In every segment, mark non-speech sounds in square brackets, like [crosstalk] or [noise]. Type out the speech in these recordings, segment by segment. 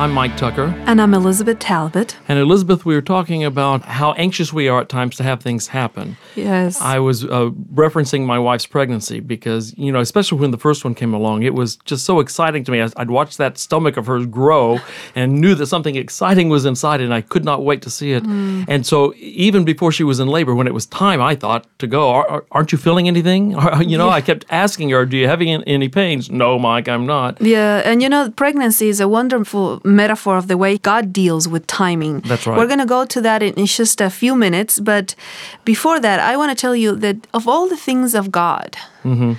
I'm Mike Tucker. And I'm Elizabeth Talbot. And Elizabeth, we were talking about how anxious we are at times to have things happen. Yes. I was uh, referencing my wife's pregnancy because, you know, especially when the first one came along, it was just so exciting to me. I'd watch that stomach of hers grow and knew that something exciting was inside and I could not wait to see it. Mm. And so even before she was in labor, when it was time, I thought to go, aren't you feeling anything? [laughs] you know, yeah. I kept asking her, do you have any pains? No, Mike, I'm not. Yeah. And, you know, pregnancy is a wonderful metaphor of the way God deals with timing. That's right. We're going to go to that in, just a few minutes. But before that, I want to tell you that of all the things of God, mm-hmm.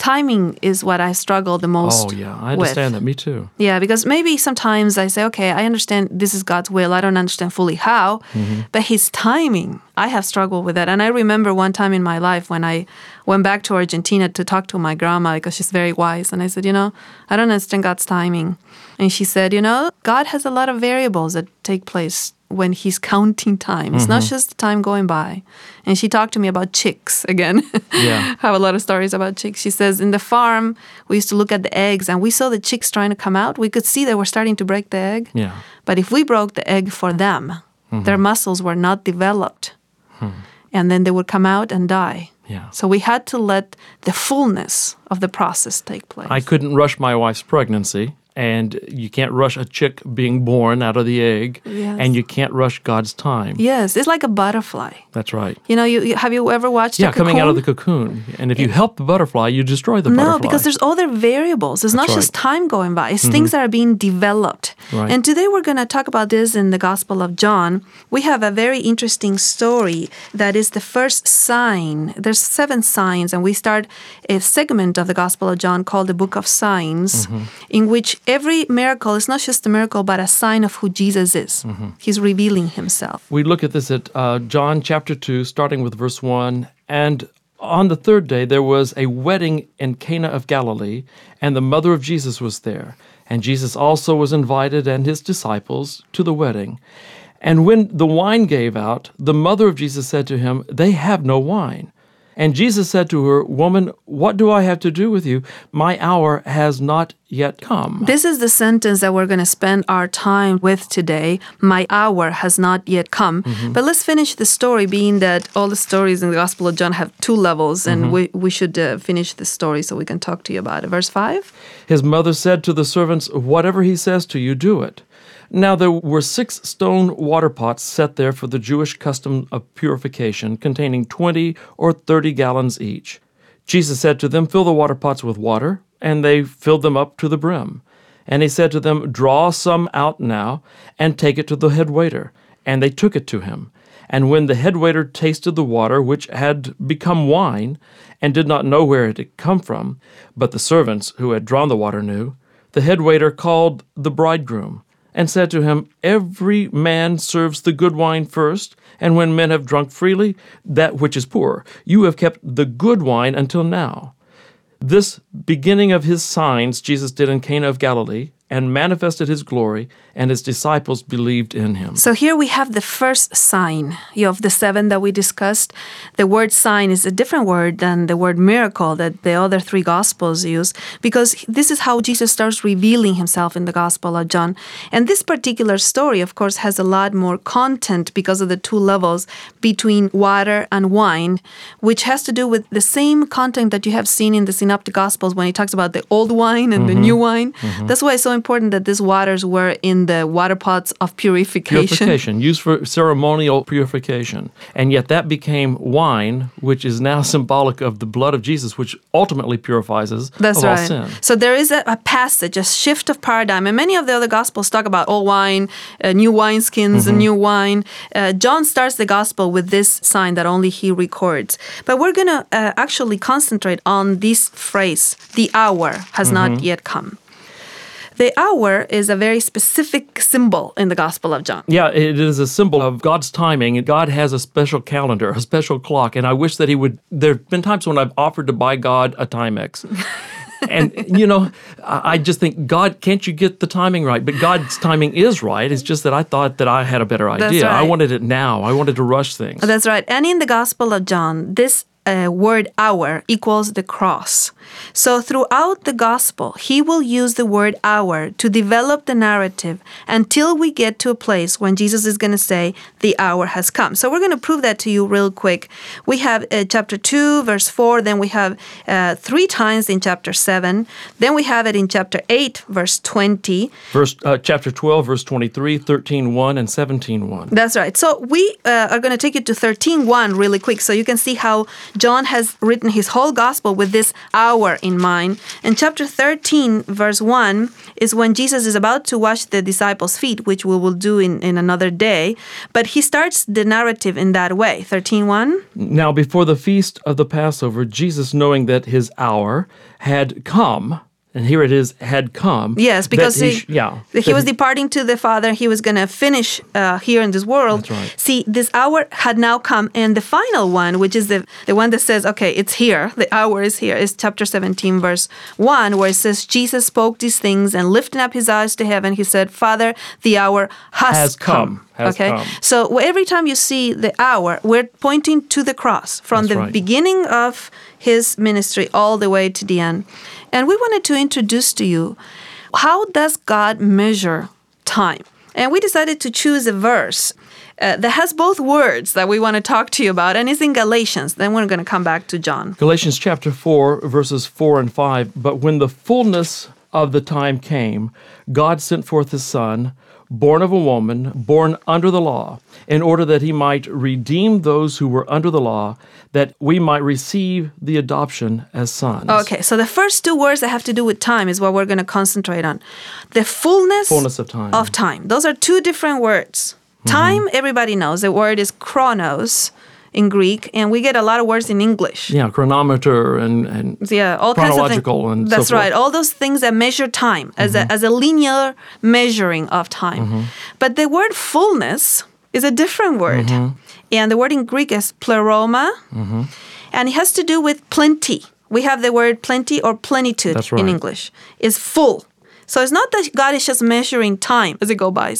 Timing is what I struggle the most Oh, yeah. I understand with. that. Me too. Yeah, because maybe sometimes I say, okay, I understand this is God's will. I don't understand fully how, mm-hmm. but His timing, I have struggled with that. And I remember one time in my life when I went back to Argentina to talk to my grandma because she's very wise. And I said, you know, I don't understand God's timing. And she said, you know, God has a lot of variables that take place when he's counting time. It's mm-hmm. not just the time going by. And she talked to me about chicks again. [laughs] Yeah. I have a lot of stories about chicks. She says in the farm we used to look at the eggs and we saw the chicks trying to come out. We could see they were starting to break the egg. Yeah. But if we broke the egg for them, mm-hmm. their muscles were not developed. Hmm. And then they would come out and die. Yeah. So we had to let the fullness of the process take place. I couldn't rush my wife's pregnancy and you can't rush a chick being born out of the egg yes. and you can't rush god's time. Yes it's like a butterfly. That's right. You know you, have you ever watched yeah coming out of the cocoon? and if you help the butterfly you destroy the no, butterfly. no because there's other variables. It's that's not right. just time going by. It's mm-hmm. things that are being developed. Right. and today we're going to talk about this in the gospel of john. We have a very interesting story that is the first sign. There's seven signs and we start a segment of the gospel of john called the book of signs mm-hmm. in which every miracle is not just a miracle, but a sign of who Jesus is. Mm-hmm. He's revealing himself. We look at this at uh, John chapter 2, starting with verse 1. And on the third day, there was a wedding in Cana of Galilee, and the mother of Jesus was there. And Jesus also was invited and his disciples to the wedding. And when the wine gave out, the mother of Jesus said to him, They have no wine. And Jesus said to her, Woman, what do I have to do with you? My hour has not yet come. This is the sentence that we're going to spend our time with today. My hour has not yet come. Mm-hmm. But let's finish the story, being that all the stories in the Gospel of John have two levels, and mm-hmm. we, we should uh, finish the story so we can talk to you about it. Verse 5 His mother said to the servants, Whatever he says to you, do it. Now there were six stone water pots set there for the Jewish custom of purification, containing twenty or thirty gallons each. Jesus said to them, Fill the water pots with water, and they filled them up to the brim. And he said to them, Draw some out now, and take it to the head waiter. And they took it to him. And when the head waiter tasted the water, which had become wine, and did not know where it had come from, but the servants who had drawn the water knew, the head waiter called the bridegroom and said to him, Every man serves the good wine first, and when men have drunk freely, that which is poor. You have kept the good wine until now. This beginning of his signs Jesus did in Cana of Galilee, and manifested his glory, and his disciples believed in him. So here we have the first sign of the seven that we discussed. The word sign is a different word than the word miracle that the other three gospels use, because this is how Jesus starts revealing himself in the Gospel of John. And this particular story, of course, has a lot more content because of the two levels between water and wine, which has to do with the same content that you have seen in the Synoptic Gospels when he talks about the old wine and mm-hmm. the new wine. Mm-hmm. That's why it's so important that these waters were in the water pots of purification. Purification, used for ceremonial purification. And yet that became wine, which is now [laughs] symbolic of the blood of Jesus, which ultimately purifies us That's of right. all sin. So there is a, a, passage, a shift of paradigm. And many of the other gospels talk about old wine, uh, new wineskins, mm-hmm. new wine. Uh, John starts the gospel with this sign that only he records. But we're going to uh, actually concentrate on this phrase the hour has mm-hmm. not yet come. The hour is a very specific symbol in the Gospel of John. Yeah, it is a symbol of God's timing. God has a special calendar, a special clock. And I wish that He would. There have been times when I've offered to buy God a Timex. [laughs] and, you know, I I just think, God, can't you get the timing right? But God's timing is right. It's just that I thought that I had a better idea. I wanted it now, I wanted to rush things. That's right. And in the Gospel of John, this uh, word hour equals the cross. So throughout the Gospel, he will use the word hour to develop the narrative until we get to a place when Jesus is going to say, the hour has come. So we're going to prove that to you real quick. We have uh, chapter 2, verse 4, then we have uh, three times in chapter 7, then we have it in chapter 8, verse 20. Verse, uh, chapter 12, verse 23, 13, 1, and 17, 1. That's right. So we uh, are going to take you to 13.1 really quick so you can see how John has written his whole gospel with this hour in mind. And chapter 13, verse 1 is when Jesus is about to wash the disciples' feet, which we will do in, in another day. But he starts the narrative in that way. 13.1. Now, before the feast of the Passover, Jesus, knowing that his hour had come, and here it is, had come. Yes, because he, sh- yeah, he was departing to the Father. He was going to finish uh, here in this world. That's right. See, this hour had now come, and the final one, which is the the one that says, "Okay, it's here. The hour is here," is chapter seventeen, verse one, where it says, "Jesus spoke these things, and lifting up his eyes to heaven, he said, Father, the hour has, Has come. Has okay, come. so every time you see the hour, we're pointing to the cross from That's the right. beginning of his ministry all the way to the end. And we wanted to introduce to you how does God measure time? And we decided to choose a verse uh, that has both words that we want to talk to you about, and it's in Galatians. Then we're going to come back to John. Galatians chapter 4, verses 4 and 5. But when the fullness of the time came, God sent forth his Son, born of a woman, born under the law, in order that he might redeem those who were under the law, that we might receive the adoption as sons. Okay, so the first two words that have to do with time is what we're going to concentrate on. The fullness, Fullness of time. Of time. Those are two different words. Mm-hmm. Time, everybody knows. The word is chronos in Greek, and we get a lot of words in English. Yeah, chronometer and, and Yeah, all kinds of things. Chronological and so That's forth. right. All those things that measure time as, a, mm-hmm. as a linear measuring of time. Mm-hmm. But the word fullness is a different word. Mm-hmm. And the word in Greek is pleroma. And it has to do with plenty. We have the word plenty or plenitude That's in. English. Is full. So it's not that God is just measuring time as it goes by.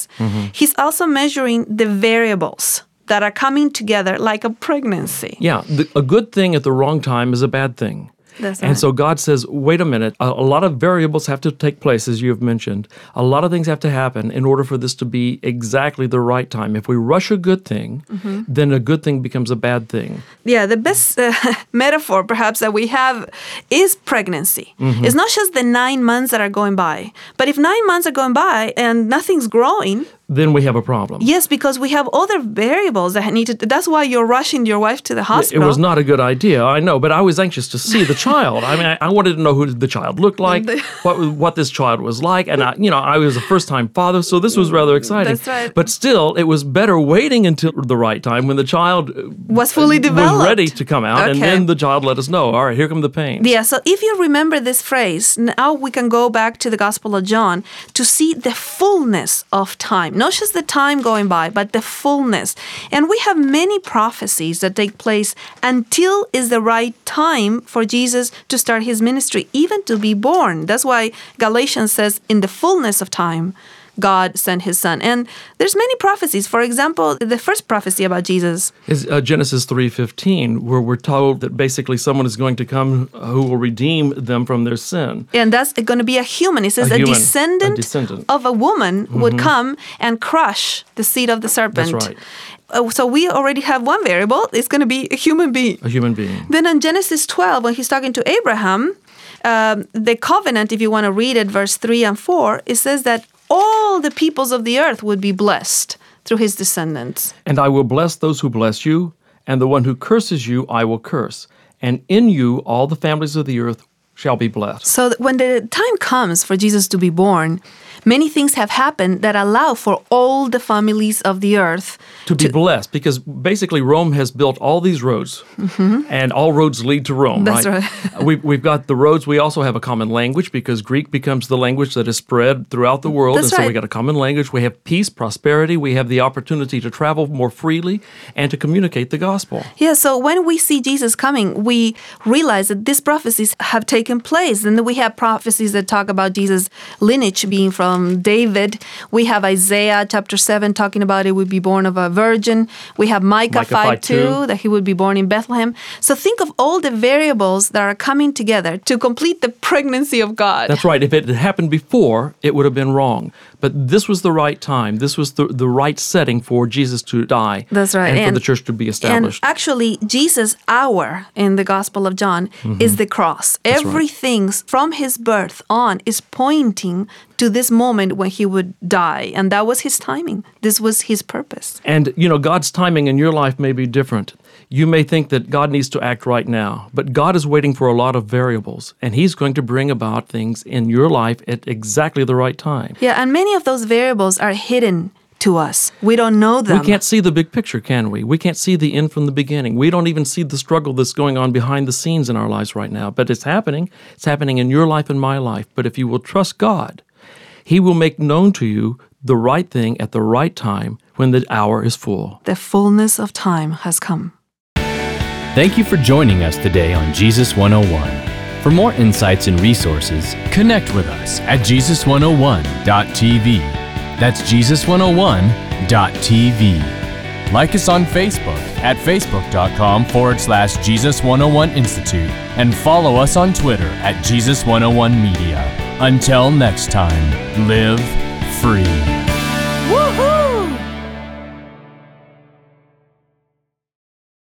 He's also measuring the variables that are coming together like a pregnancy. Yeah, the, a good thing at the wrong time is a bad thing. That's and right. so God says, wait a minute, a, a lot of variables have to take place, as you have mentioned. A lot of things have to happen in order for this to be exactly the right time. If we rush a good thing, Mm-hmm. then a good thing becomes a bad thing. Yeah, the best uh, [laughs] metaphor perhaps that we have is pregnancy. Mm-hmm. It's not just the nine months that are going by, but if nine months are going by and nothing's growing, Then we have a problem. yes, because we have other variables that need to. That's why you're rushing your wife to the hospital. It was not a good idea, I know, but I was anxious to see the child. I mean, I, I wanted to know who the child looked like, what what this child was like, and I, you know, I was a first time father, so this was rather exciting. That's right. But still, it was better waiting until the right time when the child uh, Was fully developed. was ready to come out, and Okay. then the child let us know. All right, here come the pains. Yeah, so if you remember this phrase, now we can go back to the Gospel of John to see the fullness of time. Not just the time going by, but the fullness. And we have many prophecies that take place until is the right time for Jesus to start his ministry, even to be born. That's why Galatians says, in the fullness of time, God sent his son. And there's many prophecies. For example, the first prophecy about Jesus Is uh, Genesis three fifteen, where we're told that basically someone is going to come who will redeem them from their sin. And that's going to be a human. It says A a, human, a descendant, descendant. of a woman would come and crush the seed of the serpent. That's right. Uh, so we already have one variable. It's going to be a human being. A human being. Then in Genesis 12, when he's talking to Abraham, um, the covenant, if you want to read it, verse 3 and 4, it says that all the peoples of the earth would be blessed through his descendants. And I will bless those who bless you, and the one who curses you I will curse. And in you all the families of the earth shall be blessed. So when the time comes for Jesus to be born, many things have happened that allow for all the families of the earth to be blessed because basically Rome has built all these roads and all roads lead to Rome, Mm-hmm. That's right? right. we've, we've got the roads. We also have a common language because Greek becomes the language that is spread throughout the world. That's and so we right. got a common language. We have peace, prosperity. We have the opportunity to travel more freely and to communicate the gospel. Yeah, so when we see Jesus coming, we realize that these prophecies have taken place. And then we have prophecies that talk about Jesus' lineage being from David. We have Isaiah chapter 7 talking about it would be born of a virgin. We have Micah, Micah 5 5, 2 2. that he would be born in Bethlehem. So think of all the variables that are coming together to complete the pregnancy of God. That's right. If it had happened before, it would have been wrong. But this was the right time. This was the, the right setting for Jesus to die. That's right. And, for the church to be established. And actually, Jesus' hour in the Gospel of John is the cross. Mm-hmm. right. Everything from his birth on is pointing to this moment when he would die. And that was his timing. This was his purpose. And, you know, God's timing in your life may be different. You may think that God needs to act right now, but God is waiting for a lot of variables, and He's going to bring about things in your life at exactly the right time. Yeah, and many of those variables are hidden to us. We don't know them. We can't see the big picture, can we? We can't see the end from the beginning. We don't even see the struggle that's going on behind the scenes in our lives right now. But it's happening. It's happening in your life and my life. But if you will trust God, He will make known to you the right thing at the right time when the hour is full. the fullness of time has come. Thank you for joining us today on Jesus 101. For more insights and resources, connect with us at Jesus101.tv. That's Jesus101.tv. Like us on Facebook at facebook.com forward slash Jesus101 Institute and follow us on Twitter at Jesus101 Media. Until next time, live free.